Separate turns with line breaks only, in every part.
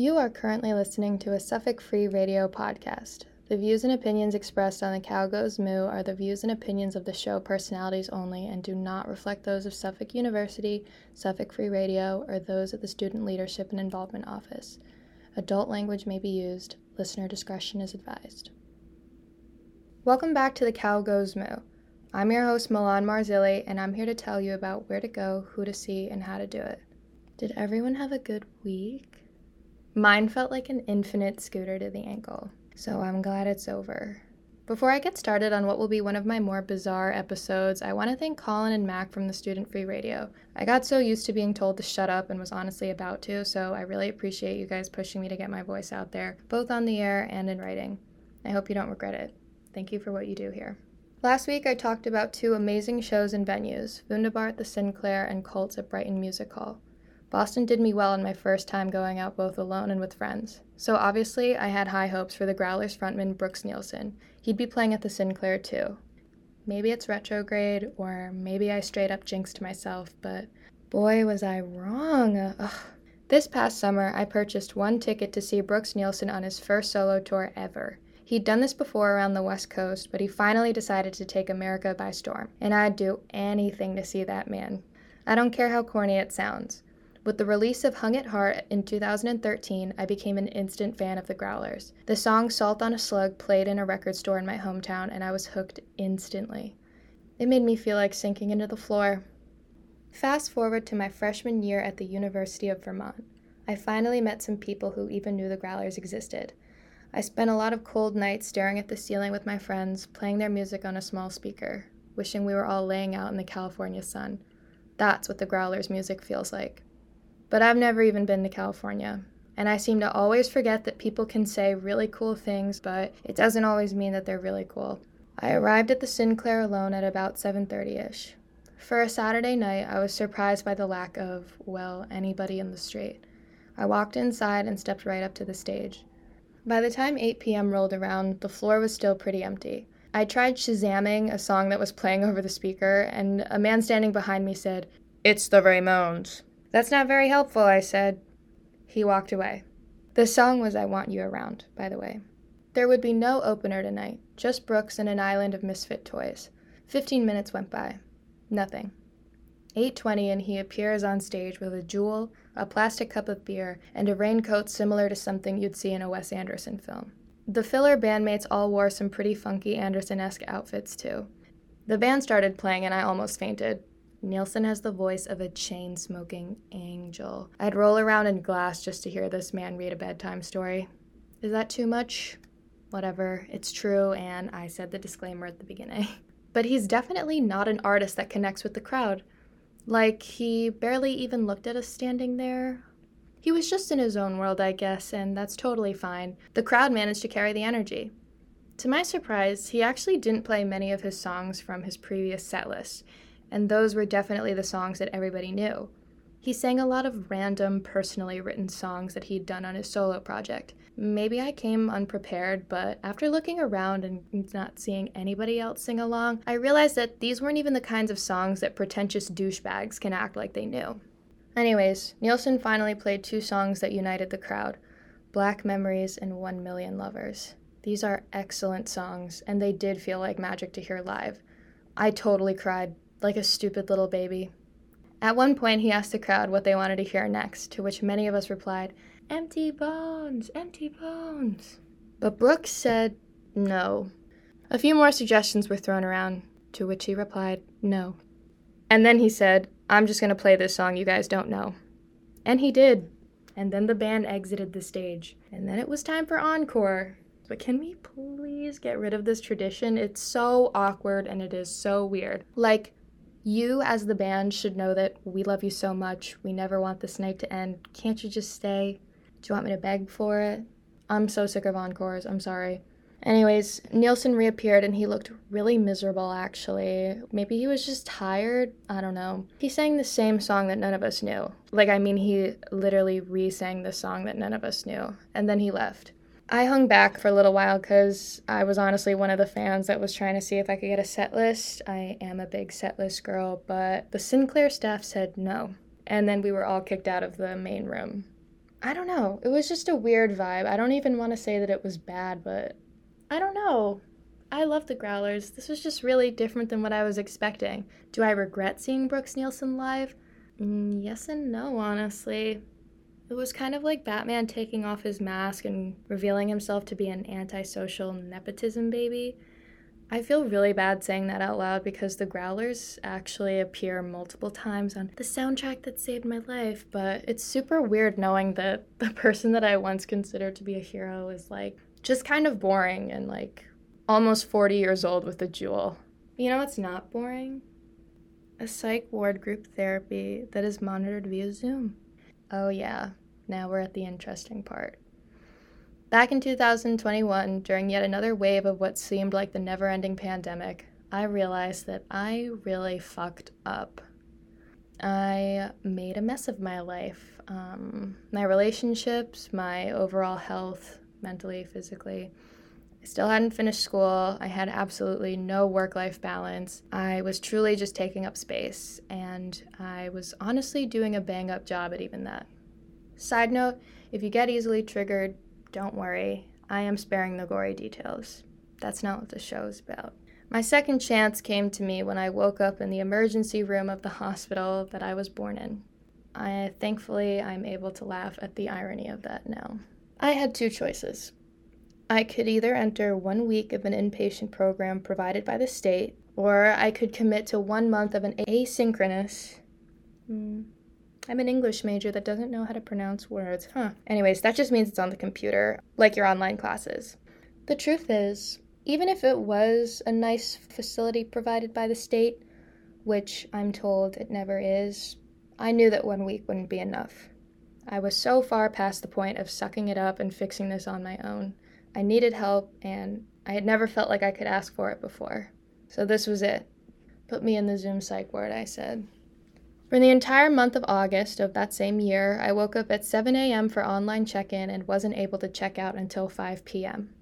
You are currently listening to a Suffolk Free Radio podcast. The views and opinions expressed on the Cow Goes Moo are the views and opinions of the show personalities only and do not reflect those of Suffolk University, Suffolk Free Radio, or those at the Student Leadership and Involvement Office. Adult language may be used. Listener discretion is advised. Welcome back to the Cow Goes Moo. I'm your host, Milan Marzilli, and I'm here to tell you about where to go, who to see, and how to do it. Did everyone have a good week? Mine felt like an infinite scooter to the ankle, so I'm glad it's over. Before I get started on what will be one of my more bizarre episodes, I want to thank Colin and Mac from the Student Free Radio. I got so used to being told to shut up and was honestly about to, so I really appreciate you guys pushing me to get my voice out there, both on the air and in writing. I hope you don't regret it. Thank you for what you do here. Last week, I talked about two amazing shows and venues Wunderbar at the Sinclair and Cults at Brighton Music Hall. Boston did me well in my first time going out both alone and with friends. So obviously, I had high hopes for the Growlers frontman Brooks Nielsen. He'd be playing at the Sinclair too. Maybe it's retrograde, or maybe I straight up jinxed myself, but boy, was I wrong. Ugh. This past summer, I purchased one ticket to see Brooks Nielsen on his first solo tour ever. He'd done this before around the West Coast, but he finally decided to take America by storm, and I'd do anything to see that man. I don't care how corny it sounds. With the release of Hung at Heart in 2013, I became an instant fan of the Growlers. The song Salt on a Slug played in a record store in my hometown, and I was hooked instantly. It made me feel like sinking into the floor. Fast forward to my freshman year at the University of Vermont. I finally met some people who even knew the Growlers existed. I spent a lot of cold nights staring at the ceiling with my friends, playing their music on a small speaker, wishing we were all laying out in the California sun. That's what the Growlers' music feels like. But I've never even been to California. And I seem to always forget that people can say really cool things, but it doesn't always mean that they're really cool. I arrived at the Sinclair alone at about 7:30ish. For a Saturday night, I was surprised by the lack of, well, anybody in the street. I walked inside and stepped right up to the stage. By the time 8 p.m. rolled around, the floor was still pretty empty. I tried shazamming a song that was playing over the speaker, and a man standing behind me said, It's the Ramones. That's not very helpful, I said. He walked away. The song was I Want You Around, by the way. There would be no opener tonight, just Brooks and an island of misfit toys. Fifteen minutes went by. Nothing. 8:20 and he appears on stage with a jewel, a plastic cup of beer, and a raincoat similar to something you'd see in a Wes Anderson film. The filler bandmates all wore some pretty funky Anderson-esque outfits too. The band started playing and I almost fainted. Nielsen has the voice of a chain smoking angel. I'd roll around in glass just to hear this man read a bedtime story. Is that too much? Whatever, it's true, and I said the disclaimer at the beginning. but he's definitely not an artist that connects with the crowd. Like, he barely even looked at us standing there. He was just in his own world, I guess, and that's totally fine. The crowd managed to carry the energy. To my surprise, he actually didn't play many of his songs from his previous set list and those were definitely the songs that everybody knew. He sang a lot of random, personally written songs that he'd done on his solo project. Maybe I came unprepared, but after looking around and not seeing anybody else sing along, I realized that these weren't even the kinds of songs that pretentious douchebags can act like they knew. Anyways, Nielsen finally played two songs that united the crowd Black Memories and One Million Lovers. These are excellent songs, and they did feel like magic to hear live. I totally cried like a stupid little baby. At one point, he asked the crowd what they wanted to hear next, to which many of us replied, Empty bones, empty bones. But Brooks said no. A few more suggestions were thrown around, to which he replied no. And then he said, I'm just going to play this song you guys don't know. And he did. And then the band exited the stage. And then it was time for encore. But can we please get rid of this tradition? It's so awkward and it is so weird. Like, you, as the band, should know that we love you so much. We never want this night to end. Can't you just stay? Do you want me to beg for it? I'm so sick of encores. I'm sorry. Anyways, Nielsen reappeared and he looked really miserable actually. Maybe he was just tired. I don't know. He sang the same song that none of us knew. Like, I mean, he literally re sang the song that none of us knew. And then he left. I hung back for a little while because I was honestly one of the fans that was trying to see if I could get a set list. I am a big set list girl, but the Sinclair staff said no. And then we were all kicked out of the main room. I don't know. It was just a weird vibe. I don't even want to say that it was bad, but I don't know. I love the Growlers. This was just really different than what I was expecting. Do I regret seeing Brooks Nielsen live? Mm, yes and no, honestly. It was kind of like Batman taking off his mask and revealing himself to be an antisocial nepotism baby. I feel really bad saying that out loud because the Growlers actually appear multiple times on the soundtrack that saved my life, but it's super weird knowing that the person that I once considered to be a hero is like just kind of boring and like almost 40 years old with a jewel. You know what's not boring? A psych ward group therapy that is monitored via Zoom. Oh, yeah, now we're at the interesting part. Back in 2021, during yet another wave of what seemed like the never ending pandemic, I realized that I really fucked up. I made a mess of my life. Um, my relationships, my overall health, mentally, physically. I still hadn't finished school. I had absolutely no work life balance. I was truly just taking up space, and I was honestly doing a bang up job at even that. Side note if you get easily triggered, don't worry, I am sparing the gory details. That's not what the show is about. My second chance came to me when I woke up in the emergency room of the hospital that I was born in. I thankfully I'm able to laugh at the irony of that now. I had two choices. I could either enter one week of an inpatient program provided by the state, or I could commit to one month of an asynchronous. Hmm, I'm an English major that doesn't know how to pronounce words, huh? Anyways, that just means it's on the computer, like your online classes. The truth is, even if it was a nice facility provided by the state, which I'm told it never is, I knew that one week wouldn't be enough. I was so far past the point of sucking it up and fixing this on my own. I needed help, and I had never felt like I could ask for it before. So this was it. Put me in the Zoom psych ward, I said. For the entire month of August of that same year, I woke up at 7 a.m. for online check in and wasn't able to check out until 5 p.m.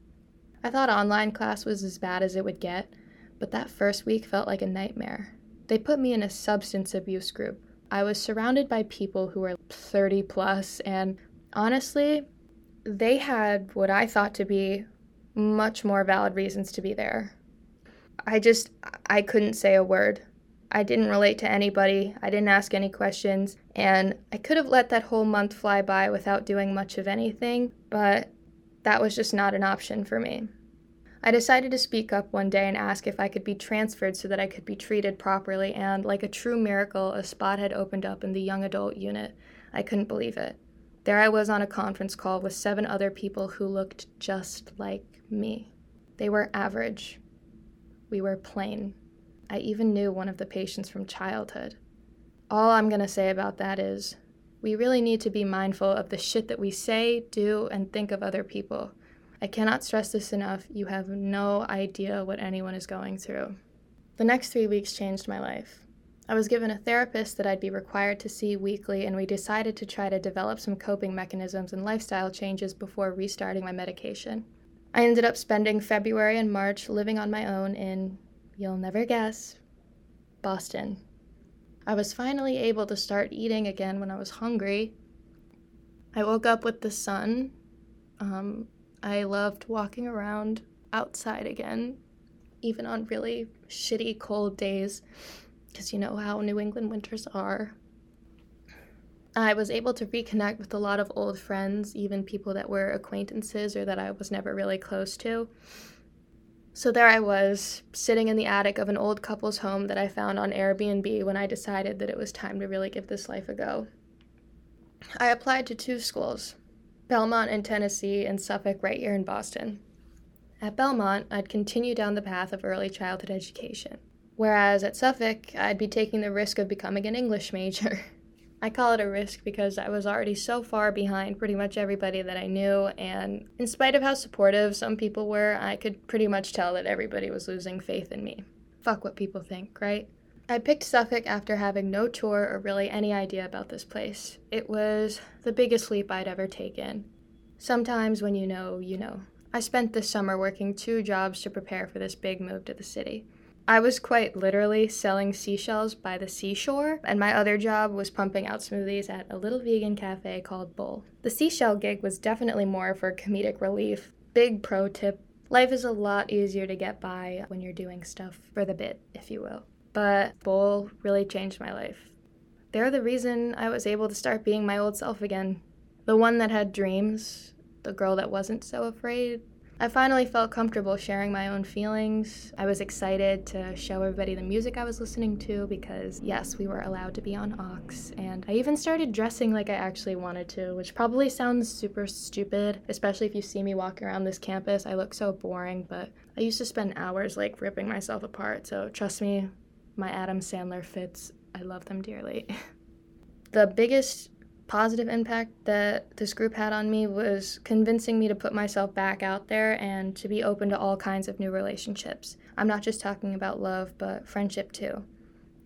I thought online class was as bad as it would get, but that first week felt like a nightmare. They put me in a substance abuse group. I was surrounded by people who were 30 plus, and honestly, they had what I thought to be much more valid reasons to be there. I just, I couldn't say a word. I didn't relate to anybody, I didn't ask any questions, and I could have let that whole month fly by without doing much of anything, but that was just not an option for me. I decided to speak up one day and ask if I could be transferred so that I could be treated properly, and like a true miracle, a spot had opened up in the young adult unit. I couldn't believe it. There I was on a conference call with seven other people who looked just like me. They were average. We were plain. I even knew one of the patients from childhood. All I'm going to say about that is we really need to be mindful of the shit that we say, do, and think of other people. I cannot stress this enough. You have no idea what anyone is going through. The next three weeks changed my life. I was given a therapist that I'd be required to see weekly, and we decided to try to develop some coping mechanisms and lifestyle changes before restarting my medication. I ended up spending February and March living on my own in You'll never guess. Boston. I was finally able to start eating again when I was hungry. I woke up with the sun. Um, I loved walking around outside again, even on really shitty cold days, because you know how New England winters are. I was able to reconnect with a lot of old friends, even people that were acquaintances or that I was never really close to. So there I was, sitting in the attic of an old couple's home that I found on Airbnb when I decided that it was time to really give this life a go. I applied to two schools Belmont in Tennessee and Suffolk right here in Boston. At Belmont, I'd continue down the path of early childhood education, whereas at Suffolk, I'd be taking the risk of becoming an English major. I call it a risk because I was already so far behind pretty much everybody that I knew, and in spite of how supportive some people were, I could pretty much tell that everybody was losing faith in me. Fuck what people think, right? I picked Suffolk after having no tour or really any idea about this place. It was the biggest leap I'd ever taken. Sometimes when you know, you know. I spent this summer working two jobs to prepare for this big move to the city. I was quite literally selling seashells by the seashore, and my other job was pumping out smoothies at a little vegan cafe called Bull. The seashell gig was definitely more for comedic relief. Big pro tip life is a lot easier to get by when you're doing stuff for the bit, if you will. But Bull really changed my life. They're the reason I was able to start being my old self again. The one that had dreams, the girl that wasn't so afraid, I finally felt comfortable sharing my own feelings. I was excited to show everybody the music I was listening to because, yes, we were allowed to be on Aux. And I even started dressing like I actually wanted to, which probably sounds super stupid, especially if you see me walking around this campus. I look so boring, but I used to spend hours like ripping myself apart. So trust me, my Adam Sandler fits, I love them dearly. the biggest positive impact that this group had on me was convincing me to put myself back out there and to be open to all kinds of new relationships. I'm not just talking about love, but friendship too.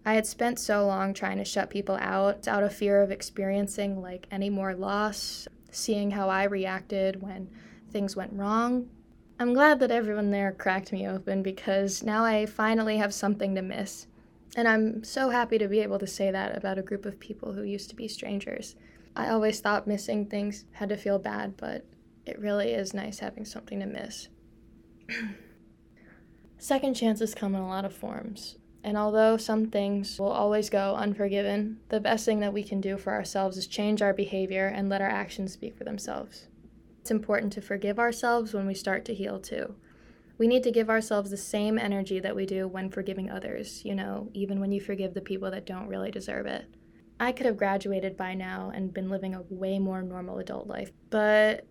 I had spent so long trying to shut people out out of fear of experiencing like any more loss, seeing how I reacted when things went wrong. I'm glad that everyone there cracked me open because now I finally have something to miss. And I'm so happy to be able to say that about a group of people who used to be strangers. I always thought missing things had to feel bad, but it really is nice having something to miss. Second chances come in a lot of forms. And although some things will always go unforgiven, the best thing that we can do for ourselves is change our behavior and let our actions speak for themselves. It's important to forgive ourselves when we start to heal too. We need to give ourselves the same energy that we do when forgiving others, you know, even when you forgive the people that don't really deserve it. I could have graduated by now and been living a way more normal adult life, but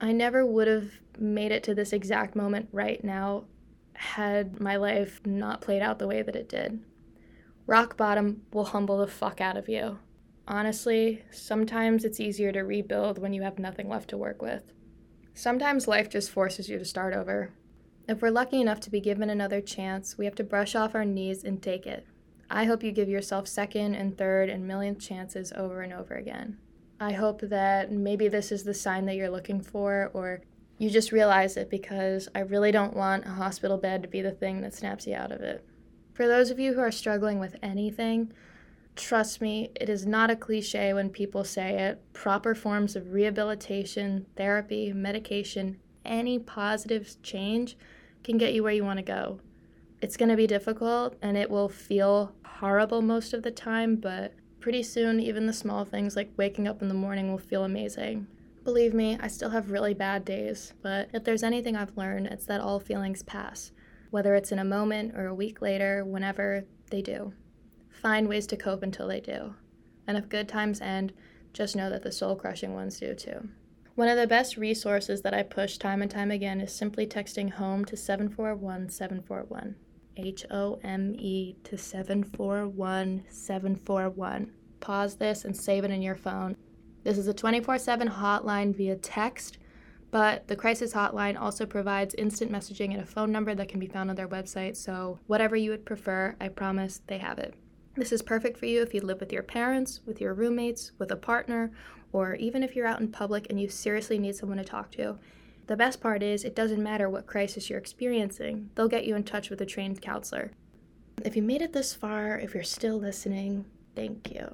I never would have made it to this exact moment right now had my life not played out the way that it did. Rock bottom will humble the fuck out of you. Honestly, sometimes it's easier to rebuild when you have nothing left to work with. Sometimes life just forces you to start over. If we're lucky enough to be given another chance, we have to brush off our knees and take it. I hope you give yourself second and third and millionth chances over and over again. I hope that maybe this is the sign that you're looking for, or you just realize it because I really don't want a hospital bed to be the thing that snaps you out of it. For those of you who are struggling with anything, trust me, it is not a cliche when people say it. Proper forms of rehabilitation, therapy, medication, any positive change can get you where you want to go. It's going to be difficult and it will feel horrible most of the time, but pretty soon, even the small things like waking up in the morning will feel amazing. Believe me, I still have really bad days, but if there's anything I've learned, it's that all feelings pass, whether it's in a moment or a week later, whenever they do. Find ways to cope until they do. And if good times end, just know that the soul crushing ones do too. One of the best resources that I push time and time again is simply texting home to 741 741. H O M E to 741741. Pause this and save it in your phone. This is a 24 7 hotline via text, but the crisis hotline also provides instant messaging and a phone number that can be found on their website. So, whatever you would prefer, I promise they have it. This is perfect for you if you live with your parents, with your roommates, with a partner, or even if you're out in public and you seriously need someone to talk to. The best part is, it doesn't matter what crisis you're experiencing, they'll get you in touch with a trained counselor. If you made it this far, if you're still listening, thank you.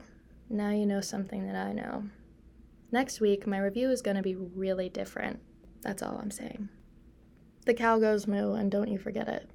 Now you know something that I know. Next week, my review is going to be really different. That's all I'm saying. The cow goes moo, and don't you forget it.